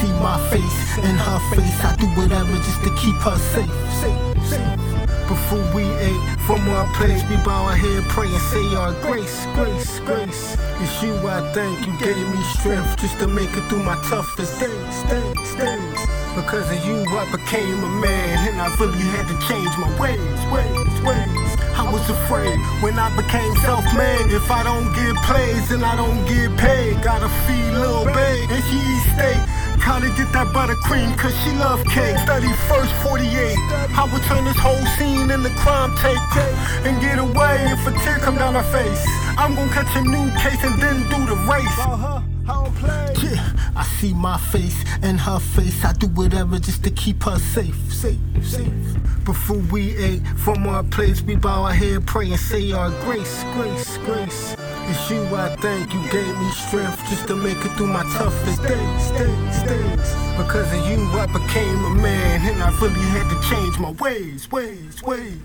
see my face and her face. I do whatever just to keep her safe. Before we ate from our place, we bow our head, pray and say our grace, grace, grace. It's you I thank, you gave me strength just to make it through my toughest days, days, days. Because of you, I became a man, and I really had to change my ways, ways, ways. I was afraid when I became self-made. If I don't get plays and I don't get paid, gotta feed little Get that buttercream, cause she love cake. 31st, 48. I would turn this whole scene into crime tape and get away if a tear come down her face. I'm gonna catch a new case and then do the race. Yeah, I see my face and her face. I do whatever just to keep her safe, safe, safe. Before we ate from our place, we bow our head, pray and say our grace, grace, grace. It's you I thank, you gave me strength just to make it through my toughest days, days, days. Because of you, I became a man, and I really had to change my ways, ways, ways.